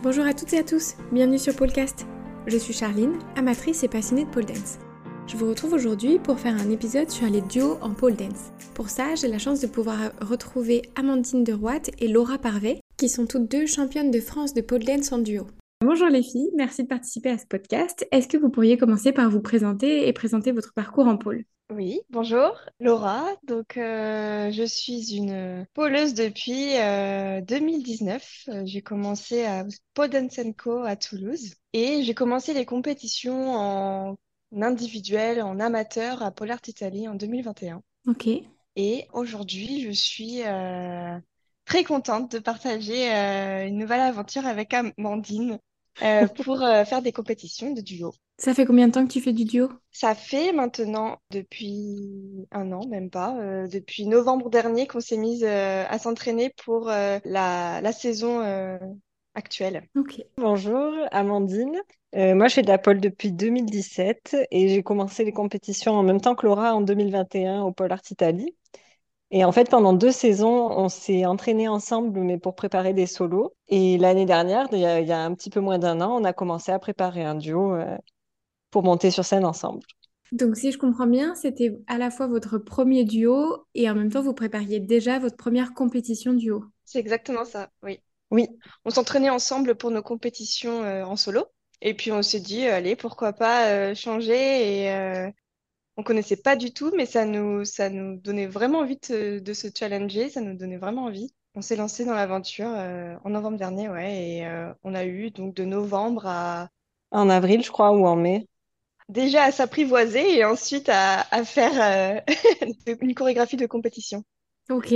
Bonjour à toutes et à tous, bienvenue sur Polecast. Je suis Charline, amatrice et passionnée de pole dance. Je vous retrouve aujourd'hui pour faire un épisode sur les duos en pole dance. Pour ça, j'ai la chance de pouvoir retrouver Amandine de et Laura Parvet, qui sont toutes deux championnes de France de pole dance en duo. Bonjour les filles, merci de participer à ce podcast. Est-ce que vous pourriez commencer par vous présenter et présenter votre parcours en pole? Oui, bonjour, Laura. Donc, euh, je suis une poleuse depuis 2019. Euh, j'ai commencé à Podensenko à Toulouse et j'ai commencé les compétitions en individuel, en amateur à Polar Italy en 2021. Ok. Et aujourd'hui, je suis euh, très contente de partager une nouvelle aventure avec Amandine pour faire des compétitions de duo. Ça fait combien de temps que tu fais du duo? Ça fait maintenant depuis un an, même pas, euh, depuis novembre dernier qu'on s'est mise euh, à s'entraîner pour euh, la, la, saison actuelle. Ok. Bonjour, Amandine. moi, je fais de la pole depuis 2017 et j'ai commencé les compétitions en même temps que Laura en 2021 au Pôle Art Italie. Et en fait, pendant deux saisons, on s'est entraînés ensemble, mais pour préparer des solos. Et l'année dernière, il y, a, il y, a, un petit peu moins d'un an, on a commencé à préparer un duo pour monter sur scène ensemble. Donc, si je comprends bien, c'était à la fois votre premier duo et en même temps, vous prépariez déjà votre première compétition duo. C'est exactement ça, oui. Oui. On s'entraînait ensemble pour nos compétitions euh, en solo. Et puis, on s'est dit, allez, pourquoi pas euh, changer et euh, on connaissait pas du tout, mais ça nous, ça nous donnait vraiment envie de, de se challenger, ça nous donnait vraiment envie. On s'est lancé dans l'aventure en novembre dernier, ouais, et on a eu donc de novembre à... En avril, je crois, ou en mai déjà à s'apprivoiser et ensuite à, faire euh, une chorégraphie de compétition. Ok,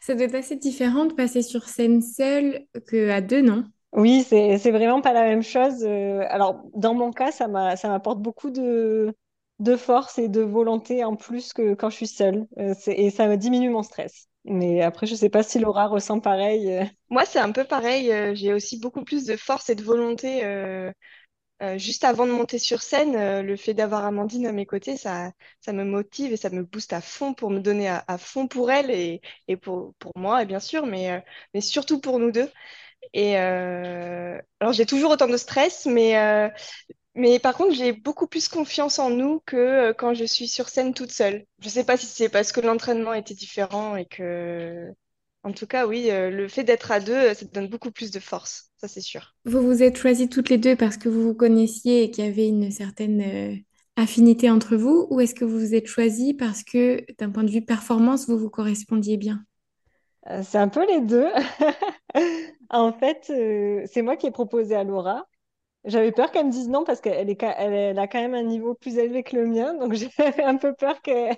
ça doit être assez différent de passer sur scène seule qu'à deux, non? Oui, c'est, c'est vraiment pas la même chose. Euh, alors, dans mon cas, ça m'a, ça m'apporte beaucoup de, de force et de volonté en plus que quand je suis seule. Euh, et ça diminue mon stress. Mais après, je sais pas si Laura ressent pareil. Moi, c'est un peu pareil. J'ai aussi beaucoup plus de force et de volonté euh, juste avant de monter sur scène, euh, le fait d'avoir Amandine à mes côtés, ça, ça me motive et ça me booste à fond pour me donner à, fond pour elle et, et pour, pour moi, bien sûr, mais, euh, mais surtout pour nous deux. Et alors, j'ai toujours autant de stress, mais, mais par contre, j'ai beaucoup plus confiance en nous que quand je suis sur scène toute seule. Je sais pas si c'est parce que l'entraînement était différent et que en tout cas, oui, euh, le fait d'être à deux, euh, ça te donne beaucoup plus de force, ça c'est sûr. Vous vous êtes choisies toutes les deux parce que vous vous connaissiez et qu'il y avait une certaine euh, affinité entre vous, ou est-ce que vous vous êtes choisies parce que d'un point de vue performance, vous vous correspondiez bien? C'est un peu les deux. en fait, c'est moi qui ai proposé à Laura. J'avais peur qu'elle me dise non parce qu'elle elle a quand même un niveau plus élevé que le mien, donc j'avais un peu peur qu'elle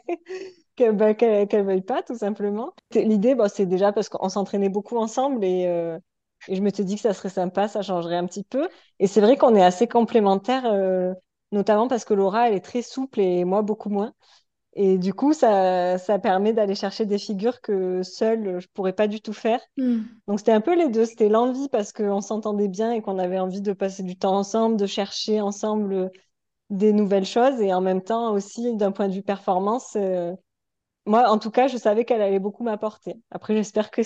bah, qu'elle qu veuille pas, tout simplement. L'idée, bah, c'est déjà parce qu'on s'entraînait beaucoup ensemble et, euh, et, je me suis dit que ça serait sympa, ça changerait un petit peu. Et c'est vrai qu'on est assez complémentaires, euh, notamment parce que Laura, elle est très souple et moi, beaucoup moins. Et du coup, ça, ça permet d'aller chercher des figures que seule, je pourrais pas du tout faire. Hmm. Donc, c'était un peu les deux. C'était l'envie parce qu'on s'entendait bien et qu'on avait envie de passer du temps ensemble, de chercher ensemble des nouvelles choses et en même temps aussi, d'un point de vue performance, euh, moi, en tout cas, je savais qu'elle allait beaucoup m'apporter. Après, j'espère que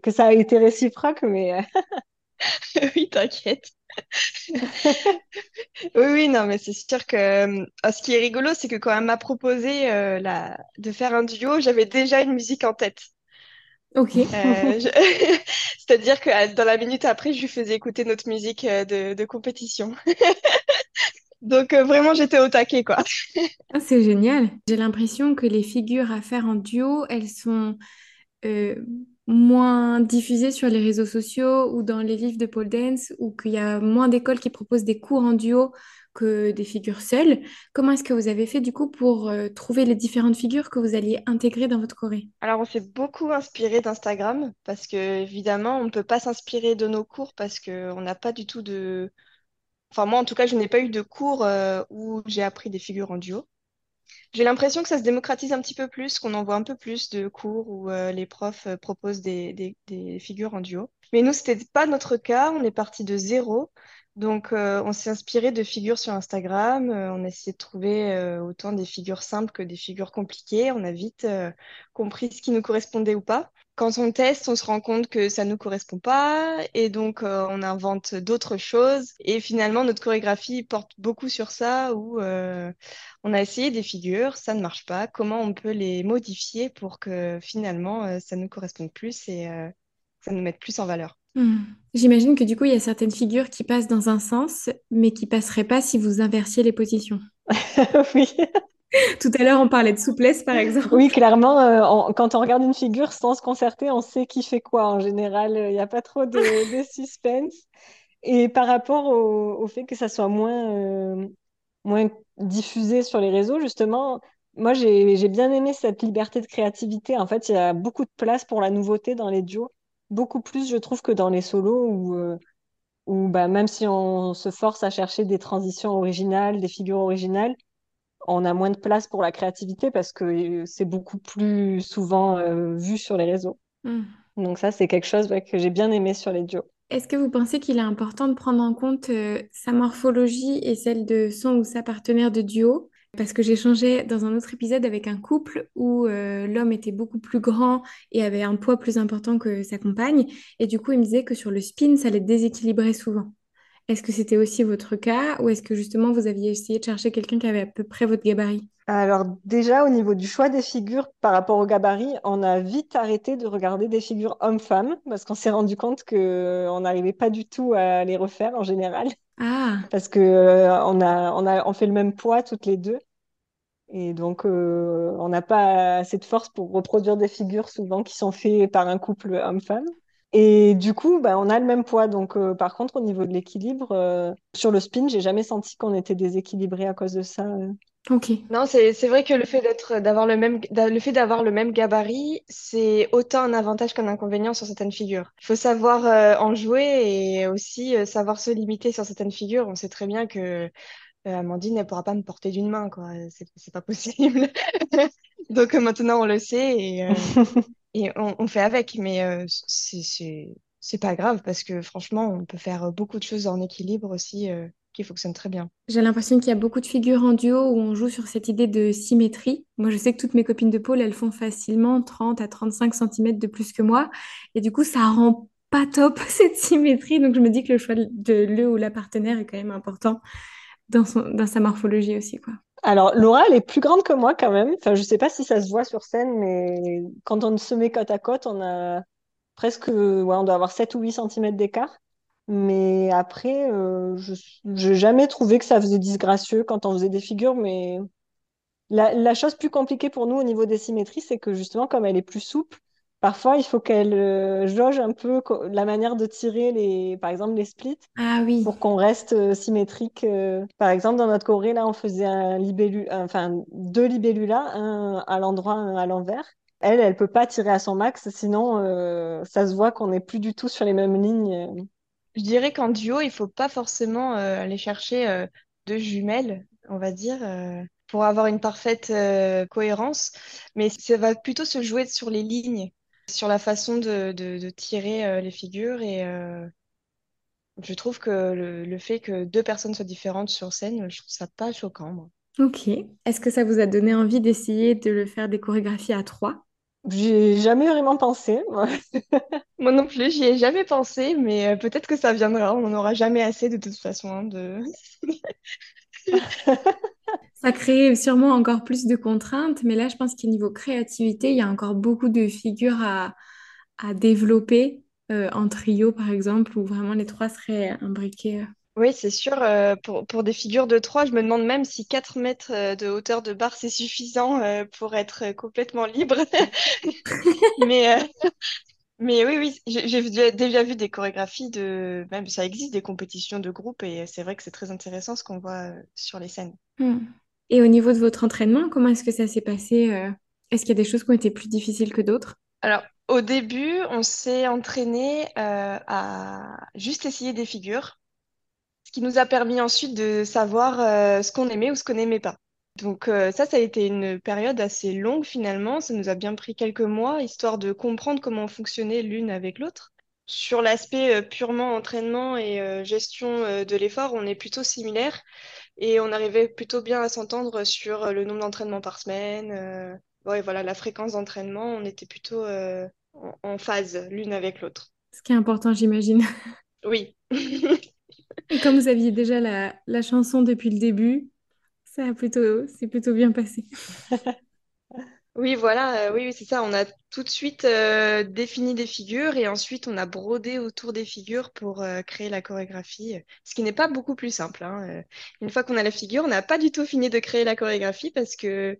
que ça a été réciproque, mais euh, oui, t'inquiète. oui, oui, non, mais c'est sûr que euh, ce qui est rigolo, c'est que quand elle m'a proposé euh, la... de faire un duo, j'avais déjà une musique en tête. Ok. C'est-à-dire que dans la minute après, je lui faisais écouter notre musique de, de compétition. Donc euh, vraiment, j'étais au taquet, quoi. Ah, c'est génial. J'ai l'impression que les figures à faire en duo, elles sont euh, moins diffusées sur les réseaux sociaux ou dans les livres de pole dance, ou qu'il y a moins d'écoles qui proposent des cours en duo que des figures seules. Comment est-ce que vous avez fait du coup pour euh, trouver les différentes figures que vous alliez intégrer dans votre choré Alors on s'est beaucoup inspiré d'Instagram parce que évidemment on ne peut pas s'inspirer de nos cours parce qu'on n'a pas du tout de Enfin, moi, en tout cas, je n'ai pas eu de cours euh, où j'ai appris des figures en duo. J'ai l'impression que ça se démocratise un petit peu plus, qu'on en voit un peu plus de cours où euh, les profs euh, proposent des, figures en duo. Mais nous, c'était pas notre cas. On est parti de zéro. Donc, on s'est inspiré de figures sur Instagram. on a essayé de trouver autant des figures simples que des figures compliquées. On a vite compris ce qui nous correspondait ou pas. Quand on teste, on se rend compte que ça ne nous correspond pas et donc euh, on invente d'autres choses. Et finalement, notre chorégraphie porte beaucoup sur ça où euh, on a essayé des figures, ça ne marche pas. Comment on peut les modifier pour que finalement euh, ça nous corresponde plus et ça nous mette plus en valeur? Hmm. J'imagine que du coup, il y a certaines figures qui passent dans un sens, mais qui passeraient pas si vous inversiez les positions. oui. Tout à l'heure, on parlait de souplesse, par exemple. Oui, clairement, euh, quand on regarde une figure sans se concerter, on sait qui fait quoi. En général, il n'y a pas trop de, suspense. Et par rapport au, fait que ça soit moins, euh, moins diffusé sur les réseaux, justement, moi, j'ai bien aimé cette liberté de créativité. En fait, il y a beaucoup de place pour la nouveauté dans les duos. Beaucoup plus, je trouve, que dans les solos où, euh, où bah, même si on se force à chercher des transitions originales, des figures originales, on a moins de place pour la créativité parce que euh, c'est beaucoup plus souvent euh, vu sur les réseaux. Hmm. Donc ça, c'est quelque chose que j'ai bien aimé sur les duos. Est-ce que vous pensez qu'il est important de prendre en compte euh, sa morphologie et celle de son ou sa partenaire de duo? Parce que j'ai changé dans un autre épisode avec un couple où l'homme était beaucoup plus grand et avait un poids plus important que sa compagne. Et du coup, il me disait que sur le spin, ça les déséquilibrait souvent. Est-ce que c'était aussi votre cas ou est-ce que justement vous aviez essayé de chercher quelqu'un qui avait à peu près votre gabarit? Alors déjà au niveau du choix des figures par rapport au gabarit, on a vite arrêté de regarder des figures hommes-femmes parce qu'on s'est rendu compte qu'on n'arrivait pas du tout à les refaire en général. Ah. Parce que euh, on a, on a on fait le même poids toutes les deux. Et donc, euh, on n'a pas assez de force pour reproduire des figures souvent qui sont faites par un couple homme-femme. Et du coup, bah, on a le même poids. Donc, euh, par contre, au niveau de l'équilibre, euh, sur le spin, j'ai jamais senti qu'on était déséquilibré à cause de ça. Euh. Ok. Non, c'est c'est vrai que le fait d'être d'avoir le même le fait d'avoir le même gabarit, c'est autant un avantage qu'un inconvénient sur certaines figures. Il faut savoir en jouer et aussi savoir se limiter sur certaines figures. On sait très bien que Amandine ne pourra pas me porter d'une main, quoi. C'est pas possible. Donc maintenant on le sait et et on, fait avec, mais euh, c'est pas grave parce que franchement, on peut faire beaucoup de choses en équilibre aussi euh, qui fonctionnent très bien. J'ai l'impression qu'il y a beaucoup de figures en duo où on joue sur cette idée de symétrie. Moi, je sais que toutes mes copines de pôle, elles font facilement 30 à 35 cm de plus que moi. Et du coup, ça rend pas top cette symétrie. Donc, je me dis que le choix de le ou la partenaire est quand même important dans, son, dans sa morphologie aussi, quoi. Alors, Laura, elle est plus grande que moi quand même. Enfin, je sais pas si ça se voit sur scène, mais quand on se met côte à côte, on a presque, ouais, on doit avoir 7 ou 8 cm d'écart. Mais après, euh, je n'ai jamais trouvé que ça faisait disgracieux quand on faisait des figures. Mais la, la chose plus compliquée pour nous au niveau des symétries, c'est que justement, comme elle est plus souple, Parfois, il faut qu'elle euh, jauge un peu la manière de tirer, les, par exemple, les splits ah, oui. pour qu'on reste euh, symétrique. Euh. Par exemple, dans notre choré, là, on faisait un libellu, enfin, deux libellulas, un à l'endroit, un à l'envers. Elle, elle peut pas tirer à son max, sinon ça se voit qu'on n'est plus du tout sur les mêmes lignes. Je dirais qu'en duo, il faut pas forcément aller chercher deux jumelles, on va dire pour avoir une parfaite cohérence, mais ça va plutôt se jouer sur les lignes sur la façon de, tirer euh, les figures et euh, je trouve que le, fait que deux personnes soient différentes sur scène, je trouve ça pas choquant. Moi. Ok. Est-ce que ça vous a donné envie d'essayer de le faire des chorégraphies à trois? J'ai jamais vraiment pensé. Moi. moi non plus, j'y ai jamais pensé, mais euh, peut-être que ça viendra. On n'en aura jamais assez de toute façon hein, de. Ça crée sûrement encore plus de contraintes, mais là, je pense qu'au niveau créativité, il y a encore beaucoup de figures à, développer euh, en trio, par exemple, où vraiment les trois seraient imbriqués. Euh. Oui, c'est sûr. Euh, pour, des figures de trois, je me demande même si 4 mètres de hauteur de barre, c'est suffisant pour être complètement libre. mais, mais oui, oui, j'ai déjà vu des chorégraphies de... Même ça existe, des compétitions de groupe, et c'est vrai que c'est très intéressant ce qu'on voit sur les scènes. Hmm. Et au niveau de votre entraînement, comment est-ce que ça s'est passé euh, Est-ce qu'il y a des choses qui ont été plus difficiles que d'autres? Alors, au début, on s'est entraîné euh, à juste essayer des figures, ce qui nous a permis ensuite de savoir euh, ce qu'on aimait ou ce qu'on n'aimait pas. Donc ça, ça a été une période assez longue finalement. Ça nous a bien pris quelques mois, histoire de comprendre comment on fonctionnait l'une avec l'autre. Sur l'aspect purement entraînement et gestion de l'effort, on est plutôt similaires. Et on arrivait plutôt bien à s'entendre sur le nombre d'entraînements par semaine. Euh, ouais, voilà, la fréquence d'entraînement, on était plutôt, euh, en phase l'une avec l'autre. Ce qui est important, j'imagine. Oui. Et comme vous aviez déjà la, la chanson depuis le début, ça a plutôt, c'est plutôt bien passé. Oui, voilà, euh, oui, oui, c'est ça. On a tout de suite euh, défini des figures et ensuite on a brodé autour des figures pour euh, créer la chorégraphie, ce qui n'est pas beaucoup plus simple. hein. Une fois qu'on a la figure, on n'a pas du tout fini de créer la chorégraphie parce que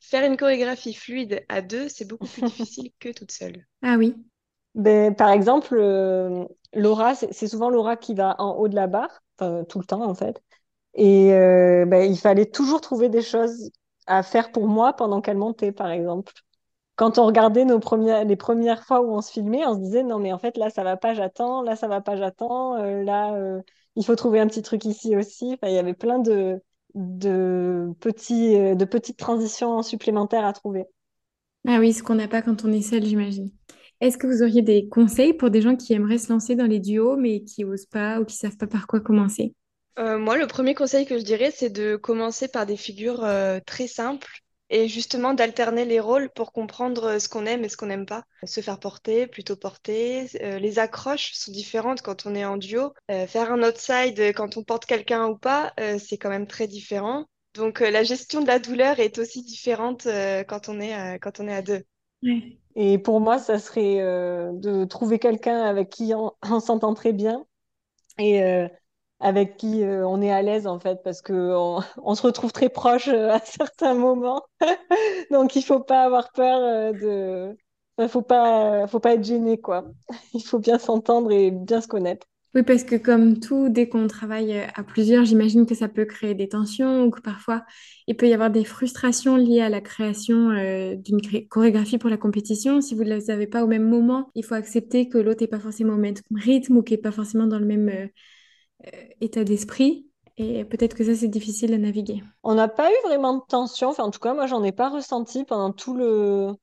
faire une chorégraphie fluide à deux, c'est beaucoup plus difficile que toute seule. Ah oui. Ben, par exemple, euh, Laura, c'est c'est souvent Laura qui va en haut de la barre, enfin, tout le temps en fait. Et euh, ben, il fallait toujours trouver des choses à faire pour moi pendant qu'elle montait, par exemple. Quand on regardait nos premières, les premières fois où on se filmait, on se disait non mais en fait là ça va pas, j'attends, là ça va pas, j'attends, euh, là euh, il faut trouver un petit truc ici aussi. Enfin, il y avait plein de, de petits, euh, de petites transitions supplémentaires à trouver. Ah oui, ce qu'on n'a pas quand on est seul, j'imagine. Est-ce que vous auriez des conseils pour des gens qui aimeraient se lancer dans les duos mais qui osent pas ou qui savent pas par quoi commencer? Euh, moi, le premier conseil que je dirais, c'est de commencer par des figures euh, très simples et justement d'alterner les rôles pour comprendre euh, ce qu'on aime et ce qu'on n'aime pas. Se faire porter, plutôt porter. Euh, les accroches sont différentes quand on est en duo. Euh, faire un outside quand on porte quelqu'un ou pas, euh, c'est quand même très différent. Donc euh, la gestion de la douleur est aussi différente euh, quand on est, euh, quand on est à deux. Et pour moi, ça serait euh, de trouver quelqu'un avec qui on, on s'entend très bien et euh, avec qui euh, on est à l'aise en fait, parce que on, se retrouve très proche euh, à certains moments. Donc il faut pas avoir peur euh, de, enfin, faut pas, faut pas être gêné quoi. Il faut bien s'entendre et bien se connaître. Oui, parce que comme tout, dès qu'on travaille à plusieurs, j'imagine que ça peut créer des tensions ou que parfois il peut y avoir des frustrations liées à la création d'une chorégraphie pour la compétition. Si vous ne les avez pas au même moment, il faut accepter que l'autre n'est pas forcément au même rythme ou qu'il n'est pas forcément dans le même état d'esprit. Et peut-être que ça, c'est difficile à naviguer. On n'a pas eu vraiment de tension, enfin en tout cas moi j'en ai pas ressenti pendant tout le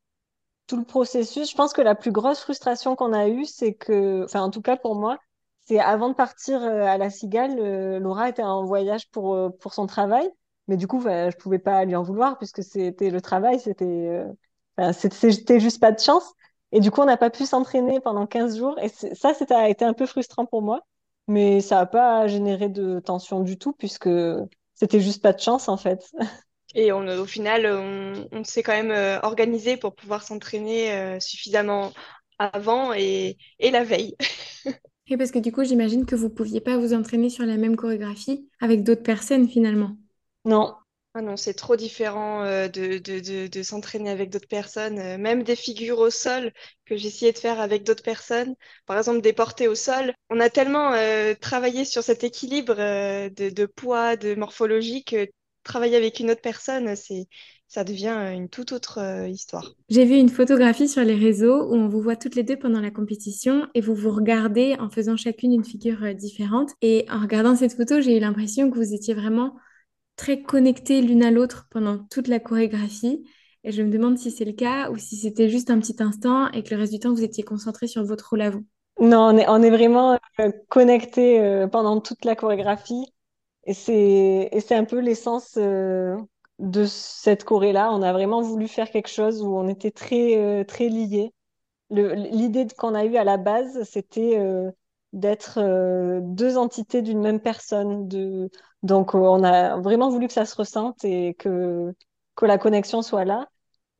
tout le processus. Je pense que la plus grosse frustration qu'on a eue, c'est que, enfin, en tout cas pour moi, c'est avant de partir euh, à la Cigale, euh, Laura était en voyage pour, euh, pour son travail. Mais du coup, enfin, je pouvais pas lui en vouloir puisque c'était le travail, c'était, euh, c'était juste pas de chance. Et du coup, on n'a pas pu s'entraîner pendant 15 jours. Et ça, c'était un peu frustrant pour moi. Mais ça n'a pas généré de tension du tout puisque c'était juste pas de chance, en fait. Et on, au final, on, on s'est quand même euh, organisé pour pouvoir s'entraîner euh, suffisamment avant et, et la veille. Et parce que du coup, j'imagine que vous ne pouviez pas vous entraîner sur la même chorégraphie avec d'autres personnes finalement. Non, Ah non, c'est trop différent euh, de, de, de, s'entraîner avec d'autres personnes, euh, même des figures au sol que j'essayais de faire avec d'autres personnes, par exemple des portées au sol. On a tellement euh, travaillé sur cet équilibre de, poids, de morphologie que travailler avec une autre personne, c'est, ça devient une toute autre histoire. J'ai vu une photographie sur les réseaux où on vous voit toutes les deux pendant la compétition et vous vous regardez en faisant chacune une figure différente. Et en regardant cette photo, j'ai eu l'impression que vous étiez vraiment très connectées l'une à l'autre pendant toute la chorégraphie. Et je me demande si c'est le cas ou si c'était juste un petit instant et que le reste du temps, vous étiez concentré sur votre rôle à vous. non, on est, vraiment euh, connectés euh, pendant toute la chorégraphie. Et c'est, un peu l'essence euh, de cette choré-là. On a vraiment voulu faire quelque chose où on était très, euh, très liés. L'idée qu'on a eue à la base, c'était euh, d'être euh, deux entités d'une même personne. De... Donc, euh, on a vraiment voulu que ça se ressente et que, que la connexion soit là.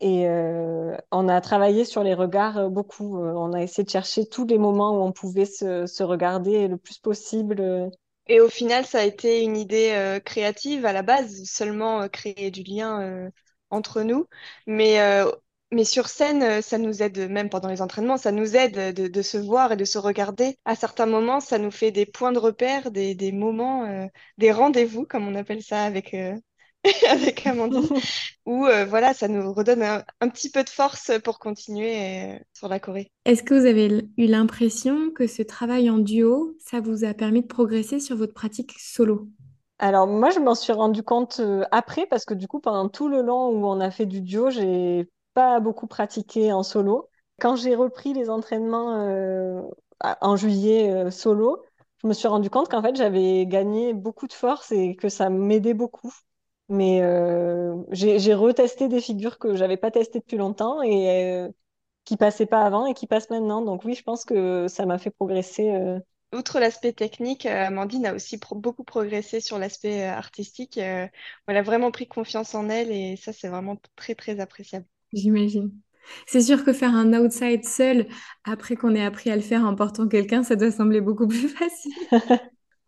Et euh, on a travaillé sur les regards beaucoup. On a essayé de chercher tous les moments où on pouvait se, regarder le plus possible. Et au final, ça a été une idée créative à la base, seulement créer du lien entre nous. Mais, mais sur scène, euh, ça nous aide, même pendant les entraînements, ça nous aide de, de se voir et de se regarder. À certains moments, ça nous fait des points de repère, des, des moments, euh, des rendez-vous, comme on appelle ça avec, euh, avec Amandine, où euh, voilà, ça nous redonne un, un petit peu de force pour continuer euh, sur la Corée. Est-ce que vous avez eu l'impression que ce travail en duo, ça vous a permis de progresser sur votre pratique solo? Alors moi, je m'en suis rendu compte après parce que du coup, pendant tout le long où on a fait du duo, j'ai pas beaucoup pratiqué en solo. Quand j'ai repris les entraînements euh, en juillet euh, solo, je me suis rendu compte qu'en fait, j'avais gagné beaucoup de force et que ça m'aidait beaucoup. Mais euh, j'ai retesté des figures que j'avais pas testées depuis longtemps et qui passaient pas avant et qui passent maintenant. Donc oui, je pense que ça m'a fait progresser. Outre l'aspect technique, Amandine a aussi beaucoup progressé sur l'aspect artistique. Euh, elle a vraiment pris confiance en elle et ça, c'est vraiment très, très appréciable. J'imagine. C'est sûr que faire un outside seul, après qu'on ait appris à le faire en portant quelqu'un, ça doit sembler beaucoup plus facile.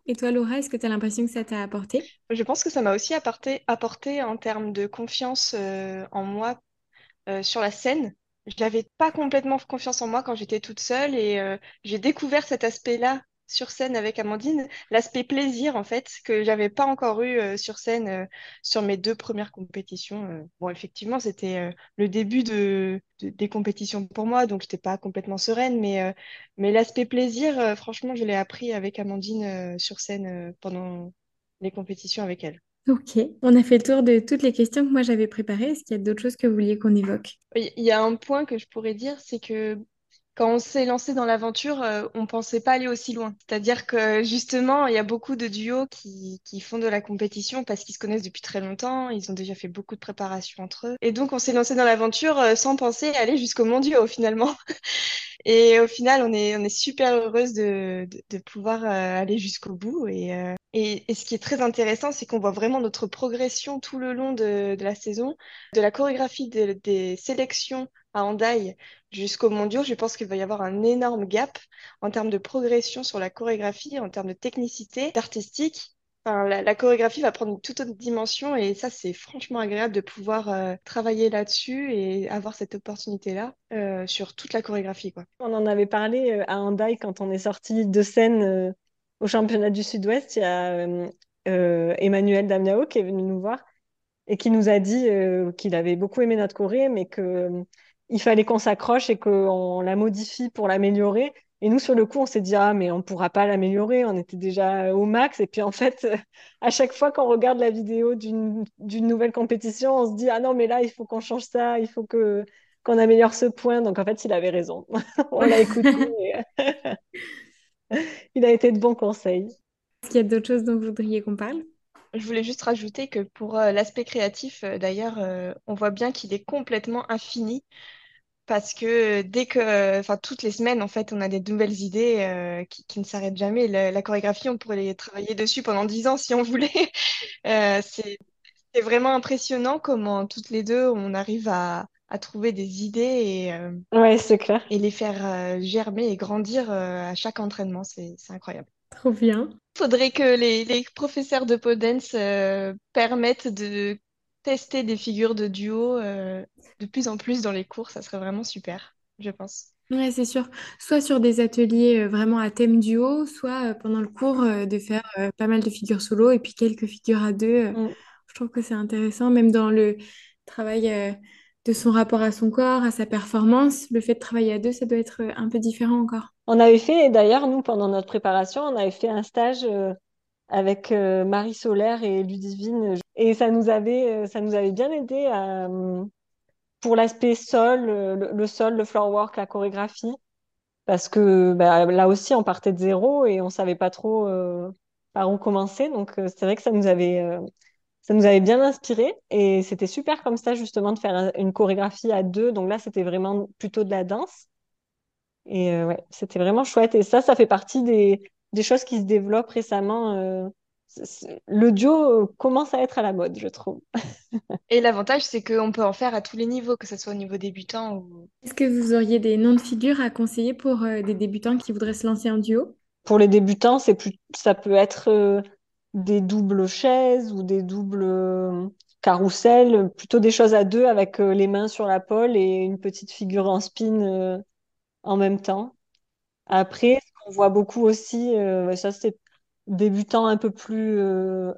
Et toi, Laura, est-ce que tu as l'impression que ça t'a apporté? Je pense que ça m'a aussi apporté, apporté en termes de confiance euh, en moi euh, sur la scène. Je n'avais pas complètement confiance en moi quand j'étais toute seule et euh, j'ai découvert cet aspect-là sur scène avec Amandine, l'aspect plaisir en fait que j'avais pas encore eu euh, sur scène euh, sur mes deux premières compétitions. Euh, bon, effectivement, c'était le début de, de- des compétitions pour moi, donc j'étais pas complètement sereine, mais mais l'aspect plaisir, franchement, je l'ai appris avec Amandine sur scène pendant les compétitions avec elle. Ok, on a fait le tour de toutes les questions que moi j'avais préparées. Est-ce qu'il y a d'autres choses que vous vouliez qu'on évoque? Il y a un point que je pourrais dire, c'est que quand on s'est lancé dans l'aventure, euh, on pensait pas aller aussi loin. C'est-à-dire que justement, il y a beaucoup de duos qui, font de la compétition parce qu'ils se connaissent depuis très longtemps, ils ont déjà fait beaucoup de préparation entre eux. Et donc, on s'est lancé dans l'aventure euh, sans penser aller jusqu'au mondiaux finalement. Et au final, on est, super heureuse de, pouvoir euh, aller jusqu'au bout. Et, ce qui est très intéressant, c'est qu'on voit vraiment notre progression tout le long de, la saison, de la chorégraphie des sélections à Hendaye jusqu'au mondiaux. Je pense qu'il va y avoir un énorme gap en termes de progression sur la chorégraphie, en termes de technicité, d'artistique. Enfin, la, chorégraphie va prendre toute autre dimension et ça, c'est franchement agréable de pouvoir euh, travailler là-dessus et avoir cette opportunité-là euh, sur toute la chorégraphie. On en avait parlé euh, à Hendaye quand on est sorti de scène euh, au championnat du Sud-Ouest. Il y a Emmanuel Damiao qui est venu nous voir et qui nous a dit qu'il avait beaucoup aimé notre choré, mais que il fallait qu'on s'accroche et qu'on la modifie pour l'améliorer. Et nous, sur le coup, on s'est dit, ah, mais on pourra pas l'améliorer, on était déjà au max. Et puis, en fait, à chaque fois qu'on regarde la vidéo d'une d'une nouvelle compétition, on se dit, ah non, mais là, il faut qu'on change ça, il faut que qu'on améliore ce point. Donc, en fait, il avait raison. On l'a écouté. et, il a été de bons conseils. Est-ce qu'il y a d'autres choses dont vous voudriez qu'on parle? Je voulais juste rajouter que pour euh, l'aspect créatif, euh, d'ailleurs, euh, on voit bien qu'il est complètement infini parce que dès que, enfin, toutes les semaines, en fait, on a des nouvelles idées euh, qui, qui ne s'arrêtent jamais. La, la chorégraphie, on pourrait les travailler dessus pendant dix ans si on voulait. Euh, c'est, vraiment impressionnant comment toutes les deux, on arrive à, à trouver des idées et, euh, Ouais, c'est clair. et les faire euh, germer et grandir euh, à chaque entraînement. C'est, incroyable. Trop bien. Faudrait que les, les professeurs de euh, permettent de tester des figures de duo euh, de plus en plus dans les cours. Ça serait vraiment super, je pense. Ouais, c'est sûr. Soit sur des ateliers euh, vraiment à thème duo, soit euh, pendant le cours euh, de faire euh, pas mal de figures solo et puis quelques figures à deux. euh, Mm. je trouve que c'est intéressant, même dans le travail euh, de son rapport à son corps, à sa performance. Le fait de travailler à deux, ça doit être un peu différent encore. On avait fait, d'ailleurs, nous, pendant notre préparation, on avait fait un stage euh, avec euh, Marie Solaire et Ludivine. Et ça nous avait, euh, ça nous avait bien aidé euh, pour l'aspect sol, le, le sol, le floor work, la chorégraphie. Parce que bah, là aussi, on partait de zéro et on savait pas trop euh, par où commencer. Donc, c'est vrai que ça nous avait, ça nous avait bien inspiré. Et c'était super comme ça, justement, de faire un- une chorégraphie à deux. Donc là, c'était vraiment plutôt de la danse. Et euh, ouais, c'était vraiment chouette. Et ça, ça fait partie des choses qui se développent récemment. Le duo euh, commence à être à la mode, je trouve. Et l'avantage, c'est qu'on peut en faire à tous les niveaux, que ce soit au niveau débutant ou... Est-ce que vous auriez des noms de figures à conseiller pour euh, des débutants qui voudraient se lancer en duo? Pour les débutants, c'est plus, ça peut être euh, des doubles chaises ou des doubles euh, carrousels, plutôt des choses à deux avec euh, les mains sur la pole et une petite figure en spin euh, en même temps. Après, ce qu'on voit beaucoup aussi, euh, ça c'est débutants un peu plus euh,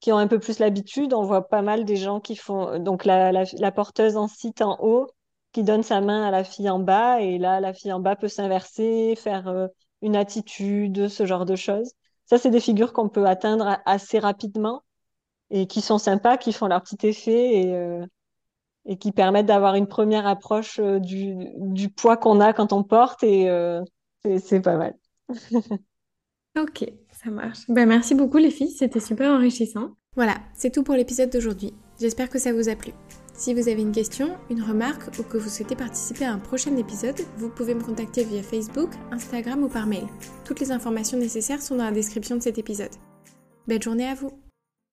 qui ont un peu plus l'habitude. On voit pas mal des gens qui font donc la, porteuse en site en haut qui donne sa main à la fille en bas et là la fille en bas peut s'inverser, faire euh, une attitude, ce genre de choses. Ça, c'est des figures qu'on peut atteindre assez rapidement et qui sont sympas, qui font leur petit effet et, euh, qui permettent d'avoir une première approche euh, du, du poids qu'on a quand on porte et euh, c'est pas mal. Ok, ça marche. Ben, merci beaucoup les filles, c'était super enrichissant. Voilà, c'est tout pour l'épisode d'aujourd'hui. J'espère que ça vous a plu. Si vous avez une question, une remarque ou que vous souhaitez participer à un prochain épisode, vous pouvez me contacter via Facebook, Instagram ou par mail. Toutes les informations nécessaires sont dans la description de cet épisode. Belle journée à vous